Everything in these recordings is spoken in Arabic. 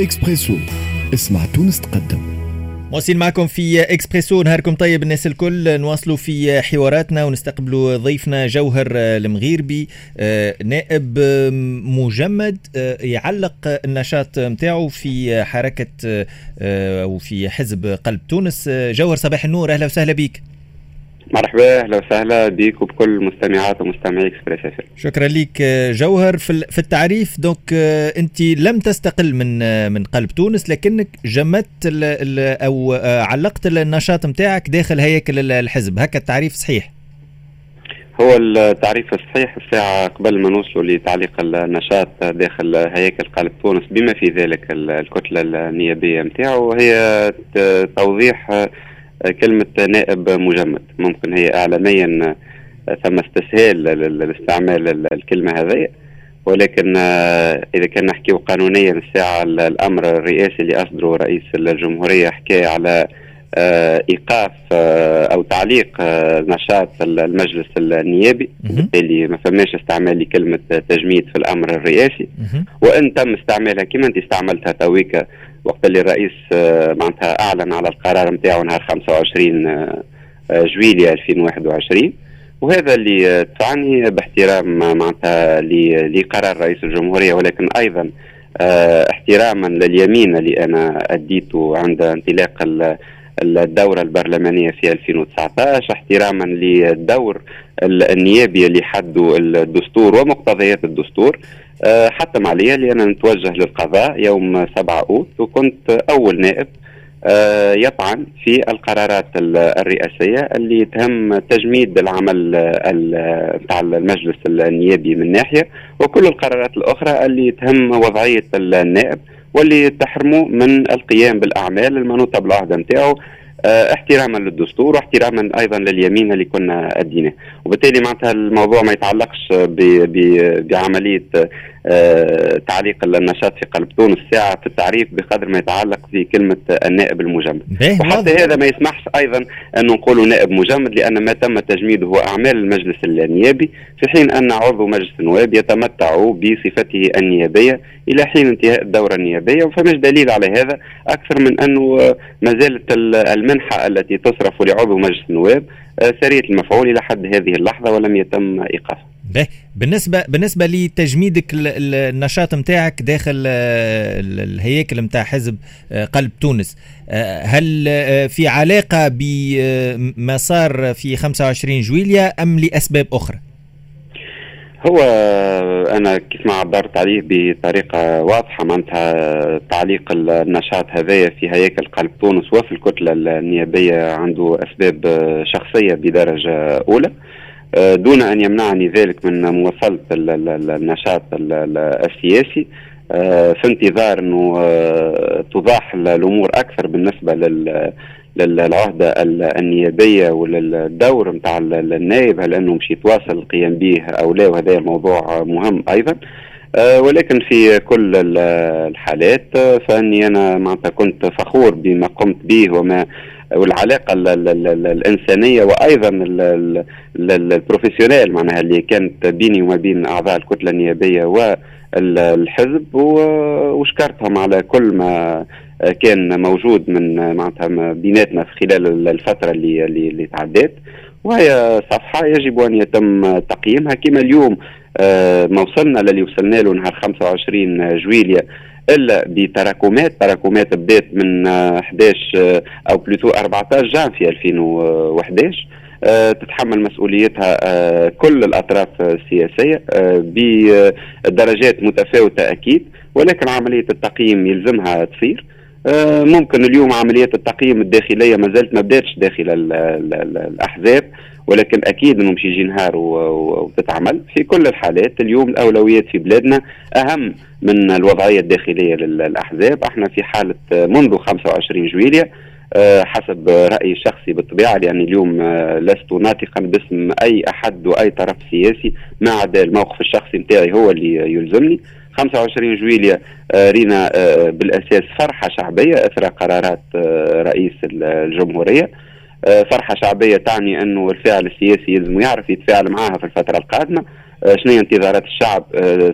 إكسبريسو. اسمع تونس تقدم. مواصلين معكم في إكسبريسو. نهاركم طيب الناس الكل. نواصلوا في حواراتنا ونستقبلوا ضيفنا جوهر المغيربي آه، نائب مجمد آه، يعلق النشاط نتاعو في حركة آه، أو في حزب قلب تونس. جوهر صباح النور. أهلا وسهلا بك. مرحبا أهلا وسهلا بك وبكل مستمعات ومستمعي إكسبريس شكرا لك جوهر. في التعريف دونك أنت لم تستقل من من قلب تونس لكنك جمدت أو علقت النشاط نتاعك داخل هيكل الحزب. هكا التعريف صحيح؟ هو التعريف الصحيح الساعة قبل ما نوصلوا لتعليق النشاط داخل هيكل قلب تونس بما في ذلك الكتلة النيابية نتاعو هي توضيح كلمة نائب مجمد. ممكن هي إعلاميا ثم استسهال لاستعمال الكلمة هذه. ولكن إذا كان نحكيه قانونيا الساعة الأمر الرئاسي اللي أصدره رئيس الجمهورية حكى على إيقاف أو تعليق نشاط المجلس النيابي. بالتالي ما فماش استعمال لكلمة تجميد في الأمر الرئاسي. وإن تم استعمالها كما أنت استعملتها تويكا. وقت اللي الرئيس آه، معناتها أعلن على القرار نتاعو نهار 25 آه، آه، جويليا 2021 وهذا اللي دفعني باحترام معناتها لقرار رئيس الجمهورية ولكن أيضا احتراما لليمين اللي أنا أديته عند انطلاق الدورة البرلمانية في 2019 احتراما للدور النيابي اللي حده الدستور ومقتضيات الدستور. آه، حتم علي لأن نتوجه للقضاء يوم 7 أوت وكنت أول نائب آه، يطعن في القرارات الرئاسية اللي تهم تجميد العمل بتاع المجلس النيابي من ناحية وكل القرارات الأخرى اللي تهم وضعية النائب. واللي تحرموا من القيام بالأعمال المنوطة بالعهد نتاعو. آه، احتراما للدستور واحتراما أيضا لليمين اللي كنا أديناه. وبالتالي معناتها الموضوع ما يتعلقش بعملية تعليق النشاط في قلب تونس. ساعة في التعريف بقدر ما يتعلق في كلمة النائب المجمد. وحتى هذا ما يسمحش أيضا أن نقول نائب مجمد لأن ما تم تجميده هو أعمال المجلس النيابي في حين أن عضو مجلس النواب يتمتع بصفته النيابية إلى حين انتهاء الدورة النيابية وفماش دليل على هذا أكثر من أنه ما زالت المنحة التي تصرف لعضو مجلس النواب آه، سرية المفعول إلى حد هذه اللحظة ولم يتم إيقافها. به بالنسبة بالنسبة لتجميدك النشاط نتاعك داخل آه، الهياكل نتاع حزب آه، قلب تونس آه، هل في علاقة بما صار في 25 جويليا أم لأسباب أخرى؟ هو أنا كيف ما عبرت عليه بطريقة واضحة معناتها تعليق النشاط هذايا في هياكل قلب تونس وفي الكتلة النيابية عنده أسباب شخصية بدرجة أولى دون أن يمنعني ذلك من مواصلة النشاط السياسي آه، في انتظار أنه آه، توضح الأمور أكثر بالنسبة لل للعهدة النيابية وللدور نتاع النائب هل أنه مش يتواصل القيام به أو لا وهذا الموضوع مهم أيضا. ولكن في كل الحالات فإني أنا معناتها كنت فخور بما قمت به وما والعلاقة الإنسانية وأيضا البروفيسيونيل معناها اللي كانت بيني وما بين أعضاء الكتلة النيابية والحزب وشكرتهم على كل ما كان موجود من معناتها بيناتنا في خلال الفترة اللي اللي, اللي تعدات وهي صفحة يجب أن يتم تقييمها. كما اليوم آه، ما وصلنا للي وصلنا له نهار 25 جويليا إلا بتراكمات. تراكمات بدات من 11 آه، آه، أو بلوتو 14 جان في 2011 آه، تتحمل مسؤوليتها كل الأطراف السياسية بدرجات متفاوتة أكيد. ولكن عملية التقييم يلزمها تصير. ممكن اليوم عمليات التقييم الداخلية ما زالت ما بداتش داخل الأحزاب. ولكن أكيد انه مش يجي نهار وتتعمل. في كل الحالات اليوم الأولويات في بلادنا أهم من الوضعية الداخلية للأحزاب. إحنا في حالة منذ 25 جويليا آه، حسب رأيي الشخصي بالطبيعة لاني اليوم آه، لست ناطقا باسم أي أحد وأي طرف سياسي ما عدا الموقف الشخصي نتاعي هو اللي يلزمني. 25 جويليا آه، رينا بالأساس فرحة شعبية أثر قرارات رئيس الجمهورية. فرحة شعبية تعني أنه الفاعل السياسي يلزم يعرف يتفاعل معها في الفترة القادمة. شنو انتظارات الشعب؟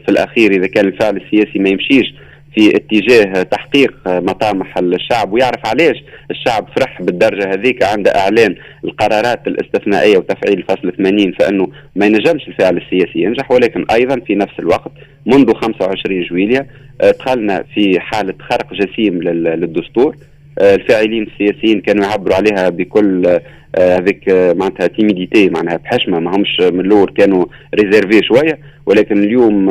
في الأخير إذا كان الفاعل السياسي ما يمشيش في اتجاه تحقيق مطامح الشعب ويعرف علاش الشعب فرح بالدرجة هذيك عند إعلان القرارات الاستثنائية وتفعيل فصل 80 فإنه ما ينجمش الفعل السياسي ينجح ولكن أيضا في نفس الوقت منذ 25 جويليا آه، دخلنا في حالة خرق جسيم للدستور. آه، الفاعلين السياسيين كانوا يعبروا عليها بكل آه، هذيك معناتها تيميديتي معناها بحشمة. ما همش من الأول كانوا ريزيرفي شوية ولكن اليوم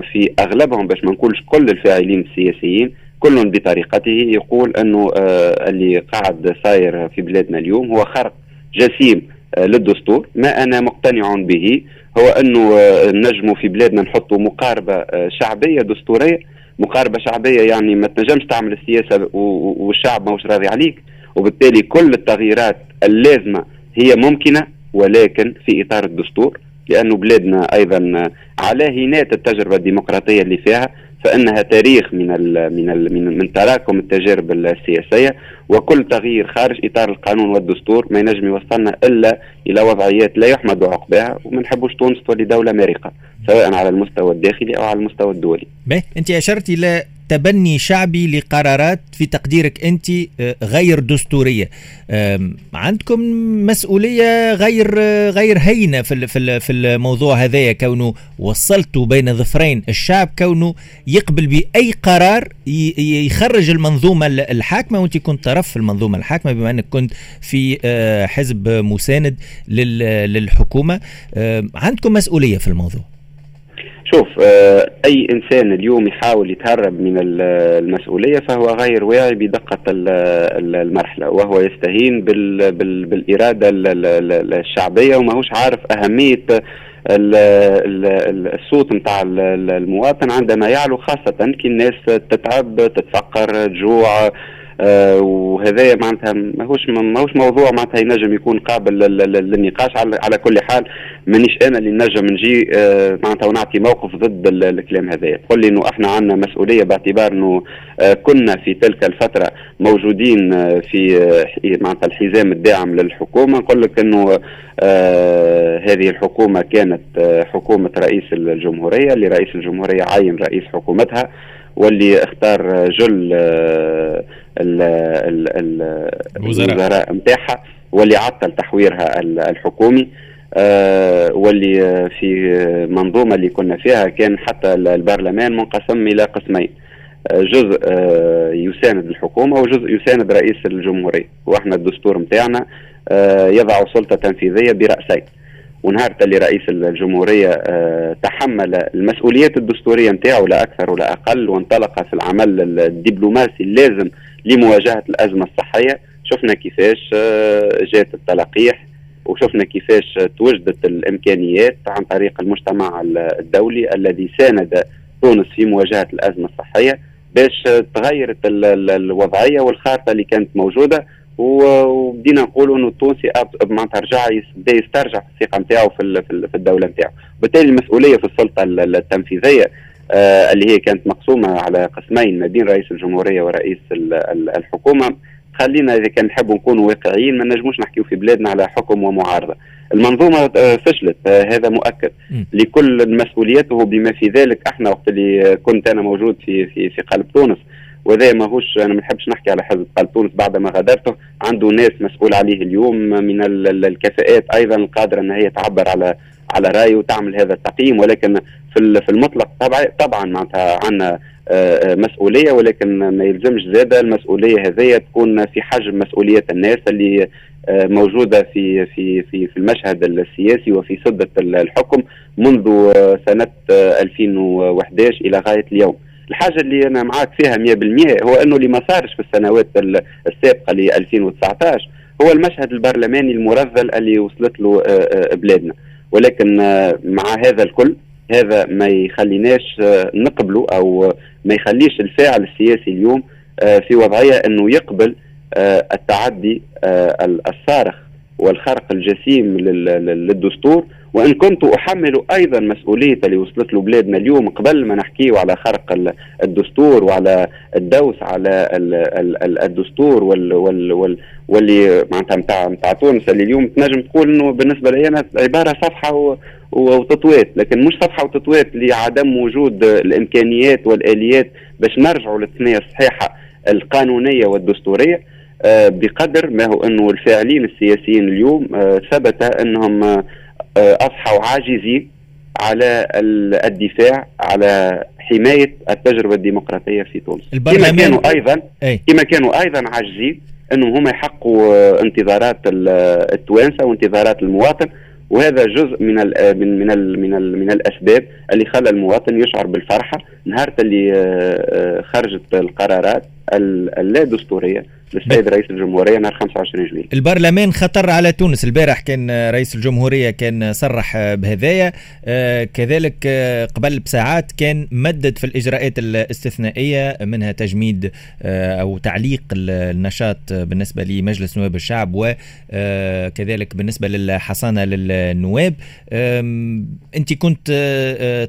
في أغلبهم باش ما نقولش كل الفاعلين السياسيين كل بطريقته يقول أنه اللي قاعد صاير في بلادنا اليوم هو خرق جسيم للدستور. ما أنا مقتنع به هو أنه نجموا في بلادنا نحطوا مقاربة شعبية دستورية مقاربة شعبية يعني ما تنجمش تعمل السياسة والشعب ماهوش راضي عليك. وبالتالي كل التغييرات اللازمة هي ممكنة ولكن في إطار الدستور لأنه بلادنا أيضا على هينات التجربة الديمقراطية اللي فيها فإنها تاريخ من ال من ال من, من تراكم التجارب السياسية. وكل تغيير خارج إطار القانون والدستور ما ينجم يوصلنا إلا إلى وضعيات لا يحمد عقباها وما نحبوش تونس تولي دولة مرقه سواء على المستوى الداخلي أو على المستوى الدولي. به أنت أشرت إلى تبني شعبي لقرارات في تقديرك أنت آه، غير دستورية عندكم مسؤولية غير غير هينة في في الموضوع هذايا كونه وصلتوا بين ظفرين الشعب كونه يقبل بأي قرار يخرج المنظومة الحاكمة وأنت كنت طرف في المنظومة. الحاكمة بما انك كنت في آه، حزب مساند للحكومة عندكم مسؤولية في الموضوع؟ شوف آه، أي إنسان اليوم يحاول يتهرب من المسؤولية فهو غير واعي بدقة المرحلة وهو يستهين بالإرادة الشعبية وماهوش عارف أهمية الصوت نتاع المواطن عندما يعلو خاصة كي الناس تتعب تتفقر تجوع آه وهذا معناتها ماهوش ماهوش موضوع معناتها ينجم يكون قابل للنقاش. على, على كل حال مانيش أنا اللي نجم نجي آه معناتها ونعطي موقف ضد الكلام هذا تقول لي إنه إحنا عندنا مسؤولية باعتبار إنه آه كنا في تلك الفترة موجودين في معناتها الحزام الداعم للحكومة. نقول لك إنه هذه الحكومة كانت حكومة رئيس الجمهورية اللي رئيس الجمهورية عين رئيس حكومتها واللي اختار جل الوزراء. نتاعها واللي عطل تحويرها الحكومي آه واللي في منظومة اللي كنا فيها كان حتى البرلمان منقسم إلى قسمين آه جزء آه يساند الحكومة وجزء يساند رئيس الجمهورية وإحنا الدستور نتاعنا آه يضع سلطة تنفيذية برأسين. ونهار اللي رئيس الجمهورية آه، تحمل المسؤوليات الدستورية نتاعو لا أكثر ولا أقل وانطلق في العمل الدبلوماسي اللازم لمواجهة الأزمة الصحية. شفنا كيفاش آه، جات التلقيح وشفنا كيفاش توجدت الإمكانيات عن طريق المجتمع الدولي الذي ساند تونس في مواجهة الأزمة الصحية باش تغيرت الوضعية والخارطة اللي كانت موجودة. وبدينا نقولوا إنه التونسي معناتها رجع يسترجع الثقة نتاعو في الدولة نتاعو، بالتالي المسؤولية في السلطة التنفيذية اللي هي كانت مقسومة على قسمين ما بين رئيس الجمهورية ورئيس الحكومة خلينا إذا كان نحبوا نكونوا واقعيين ما نجموش نحكيو في بلادنا على حكم ومعارضة. المنظومة آه، فشلت آه، هذا مؤكد م. لكل المسؤوليات وبما في ذلك أحنا وقت اللي كنت أنا موجود في في في قلب تونس وهذا ماهوش أنا ما نحبش نحكي على حزب قلب تونس بعد ما غادرته عنده ناس مسؤول عليه اليوم من الكفاءات أيضا القادره إن هي تعبر على على رأيه وتعمل هذا التقييم ولكن في في المطلق طبعا طبعا معناتها عندنا آه، آه، مسؤولية ولكن ما يلزمش زاده المسؤولية هذه تكون في حجم مسؤولية الناس اللي آه، موجودة في في في في المشهد السياسي وفي سده الحكم منذ سنة 2011 إلى غاية اليوم. الحاجة اللي أنا معاك فيها 100% هو أنه اللي ما صارش في السنوات السابقة ل 2019 هو المشهد البرلماني المرذل اللي وصلت له بلادنا ولكن آه، مع هذا الكل هذا ما يخليناش نقبله أو ما يخليش الفاعل السياسي اليوم في وضعية إنه يقبل التعدي الصارخ والخرق الجسيم للدستور وإن كنت أحمل أيضا مسؤوليه اللي وصلت له بلادنا اليوم قبل ما نحكيه على خرق الدستور وعلى الدوس على الدستور وال وال وال واللي معناتها نتاع نتاع تونس اللي اليوم تنجم تقول إنه بالنسبة لي أنا عبارة صفحة وتطويت لكن مش صفحة وتطويت لعدم وجود الإمكانيات والآليات باش نرجعوا للثنية الصحيحة القانونية والدستورية آه، بقدر ما هو إنه الفاعلين السياسيين اليوم آه، ثبت إنهم آه، اصبحوا عاجزين على الدفاع على حماية التجربة الديمقراطية في تونس. كما كانوا أيضا كما كانوا أيضا عاجزين أنهم هم يحققوا انتظارات التوانسة وانتظارات المواطن وهذا جزء من ال من من ال من, ال من الأسباب اللي خلى المواطن يشعر بالفرحة. نهار اللي خرجت القرارات اللا دستورية للسيد رئيس الجمهورية نهار 25 جويلية البرلمان خطر على تونس. البارح كان رئيس الجمهورية كان صرح بهذايا. آه، كذلك آه، قبل بساعات كان مدد في الإجراءات الاستثنائية منها تجميد آه، أو تعليق النشاط بالنسبة لمجلس نواب الشعب وكذلك بالنسبة للحصانة للنواب. أنت كنت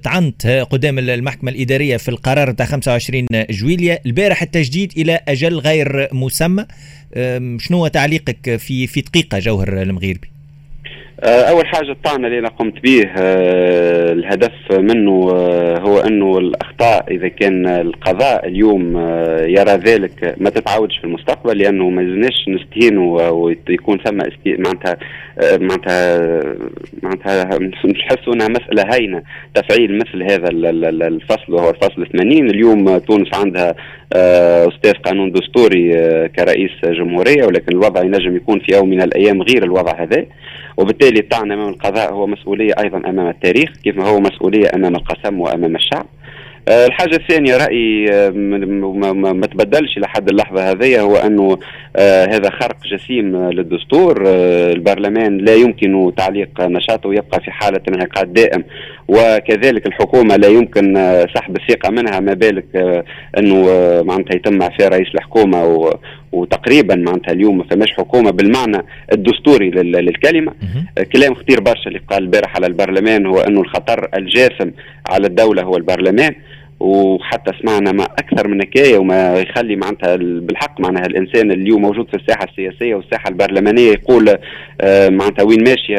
طعنت قدام المحكمة الإدارية في القرار تاع 25 جويلية. البارح التجديد إلى أجل غير مسمى. شنو تعليقك في في دقيقة جوهر المغيربي؟ أول حاجة الطعن اللي أنا قمت به أه، الهدف منه أه، هو أنه الأخطاء إذا كان القضاء اليوم يرى ذلك ما تتعاودش في المستقبل لأنه ما لازمناش نستهينوا ويكون ثم معناتها معناتها معناتها نحسوا أنها مسألة هينة. تفعيل مثل هذا الفصل وهو الفصل 80 اليوم تونس عندها أستاذ قانون دستوري كرئيس جمهورية ولكن الوضع ينجم يكون في يوم من الأيام غير الوضع هذا. وبالتالي الطعن أمام القضاء هو مسؤولية أيضا أمام التاريخ كيف ما هو مسؤولية أمام القسم وأمام الشعب. آه، الحاجة الثانية رأيي آه، ما تبدلش لحد اللحظة هذه هو أنه آه، هذا خرق جسيم للدستور. البرلمان لا يمكن تعليق نشاطه يبقى في حالة انعقاد دائم وكذلك الحكومة لا يمكن سحب الثقة منها ما بالك أنه معناتها يتم اعفاء رئيس الحكومة وتقريبا معناتها اليوم ما فماش حكومة بالمعنى الدستوري للكلمة. كلام خطير برشا اللي قال البارح على البرلمان هو أنه الخطر الجاثم على الدولة هو البرلمان. وحتى سمعنا ما أكثر من حكاية وما يخلي معناتها بالحق معناها الإنسان اللي اليوم موجود في الساحة السياسية والساحة البرلمانية يقول آه معناتها وين ماشية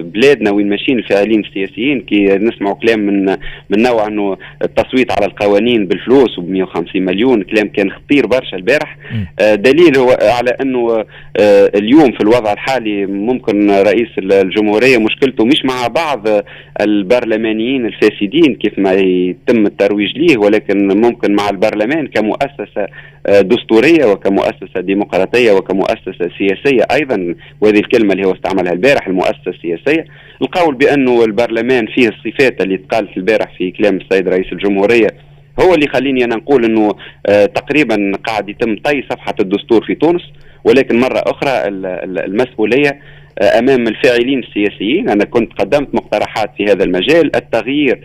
بلادنا وين ماشيين الفاعلين السياسيين. كي نسمعوا كلام من من نوع إنه التصويت على القوانين بالفلوس وب 150 مليون كلام كان خطير برشا البارح. آه دليل هو على إنه آه اليوم في الوضع الحالي ممكن رئيس الجمهورية مشكلته مش مع بعض البرلمانيين الفاسدين كيف ما يتم الترويج ليه ولكن ممكن مع البرلمان كمؤسسة آه، دستورية وكمؤسسة ديمقراطية وكمؤسسة سياسية أيضا وهذه الكلمة اللي هو استعملها البارح المؤسسة السياسية. القول بأنه البرلمان فيه الصفات اللي تقالت البارح في كلام السيد رئيس الجمهورية هو اللي يخليني أنا نقول أنه آه، تقريبا قاعد يتم طي صفحة الدستور في تونس. ولكن مرة أخرى المسؤولية آه، أمام الفاعلين السياسيين. أنا كنت قدمت مقترحات في هذا المجال. التغيير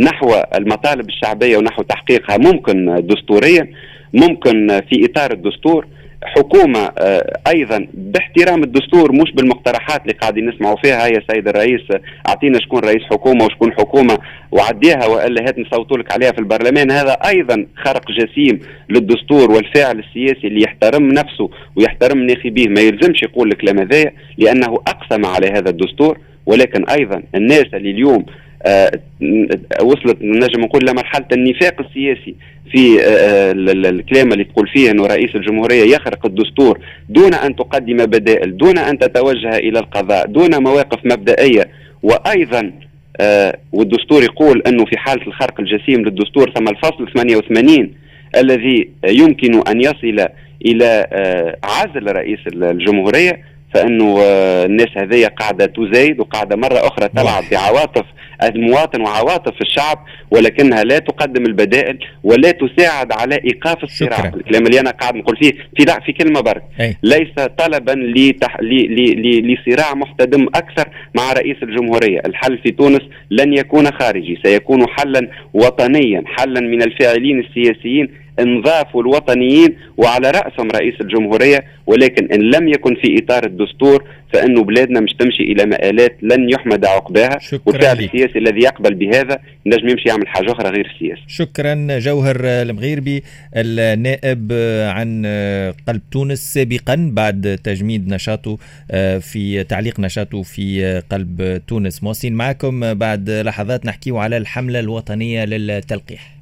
نحو المطالب الشعبية ونحو تحقيقها ممكن دستوريا ممكن في إطار الدستور. حكومة آه، أيضا باحترام الدستور مش بالمقترحات اللي قاعدين نسمعوا فيها. يا سيد الرئيس أعطينا شكون رئيس حكومة وشكون حكومة وعديها والا هات نصوتوا لك عليها في البرلمان. هذا أيضا خرق جسيم للدستور والفاعل السياسي اللي يحترم نفسه ويحترم ناخبيه ما يلزمش يقول الكلام هذايا لأنه أقسم على هذا الدستور. ولكن أيضا الناس اللي اليوم وصلت نجم نقول لمرحله النفاق السياسي في آه، آه، الكلام اللي تقول فيه إنه رئيس الجمهورية يخرق الدستور دون أن تقدم بدائل دون أن تتوجه إلى القضاء دون مواقف مبدئية. وأيضا والدستور يقول إنه في حالة الخرق الجسيم للدستور ثم الفصل 88 الذي يمكن أن يصل إلى عزل رئيس الجمهورية فإنه الناس هذه قاعدة تزايد وقاعدة مرة أخرى تلعب بعواطف المواطن وعواطف الشعب ولكنها لا تقدم البدائل ولا تساعد على إيقاف الصراع شكرا. الكلام اللي أنا قاعد نقول فيه في لا في كلمة برك أي. ليس طلبا لتح... ل... ل... لصراع محتدم أكثر مع رئيس الجمهورية الحل في تونس لن يكون خارجي سيكون حلا وطنيا حلا من الفاعلين السياسيين نضاف والوطنيين وعلى رأسهم رئيس الجمهورية ولكن إن لم يكن في إطار الدستور فإنه بلادنا مش تمشي إلى مآلات لن يحمد عقباها والفعل السياسي الذي يقبل بهذا نجم يمشي يعمل حاجة أخرى غير السياسة. شكرا جوهر المغيربي النائب عن قلب تونس سابقا بعد تجميد نشاطه في تعليق نشاطه في قلب تونس مواصلين معكم بعد لحظات نحكيه على الحملة الوطنية للتلقيح.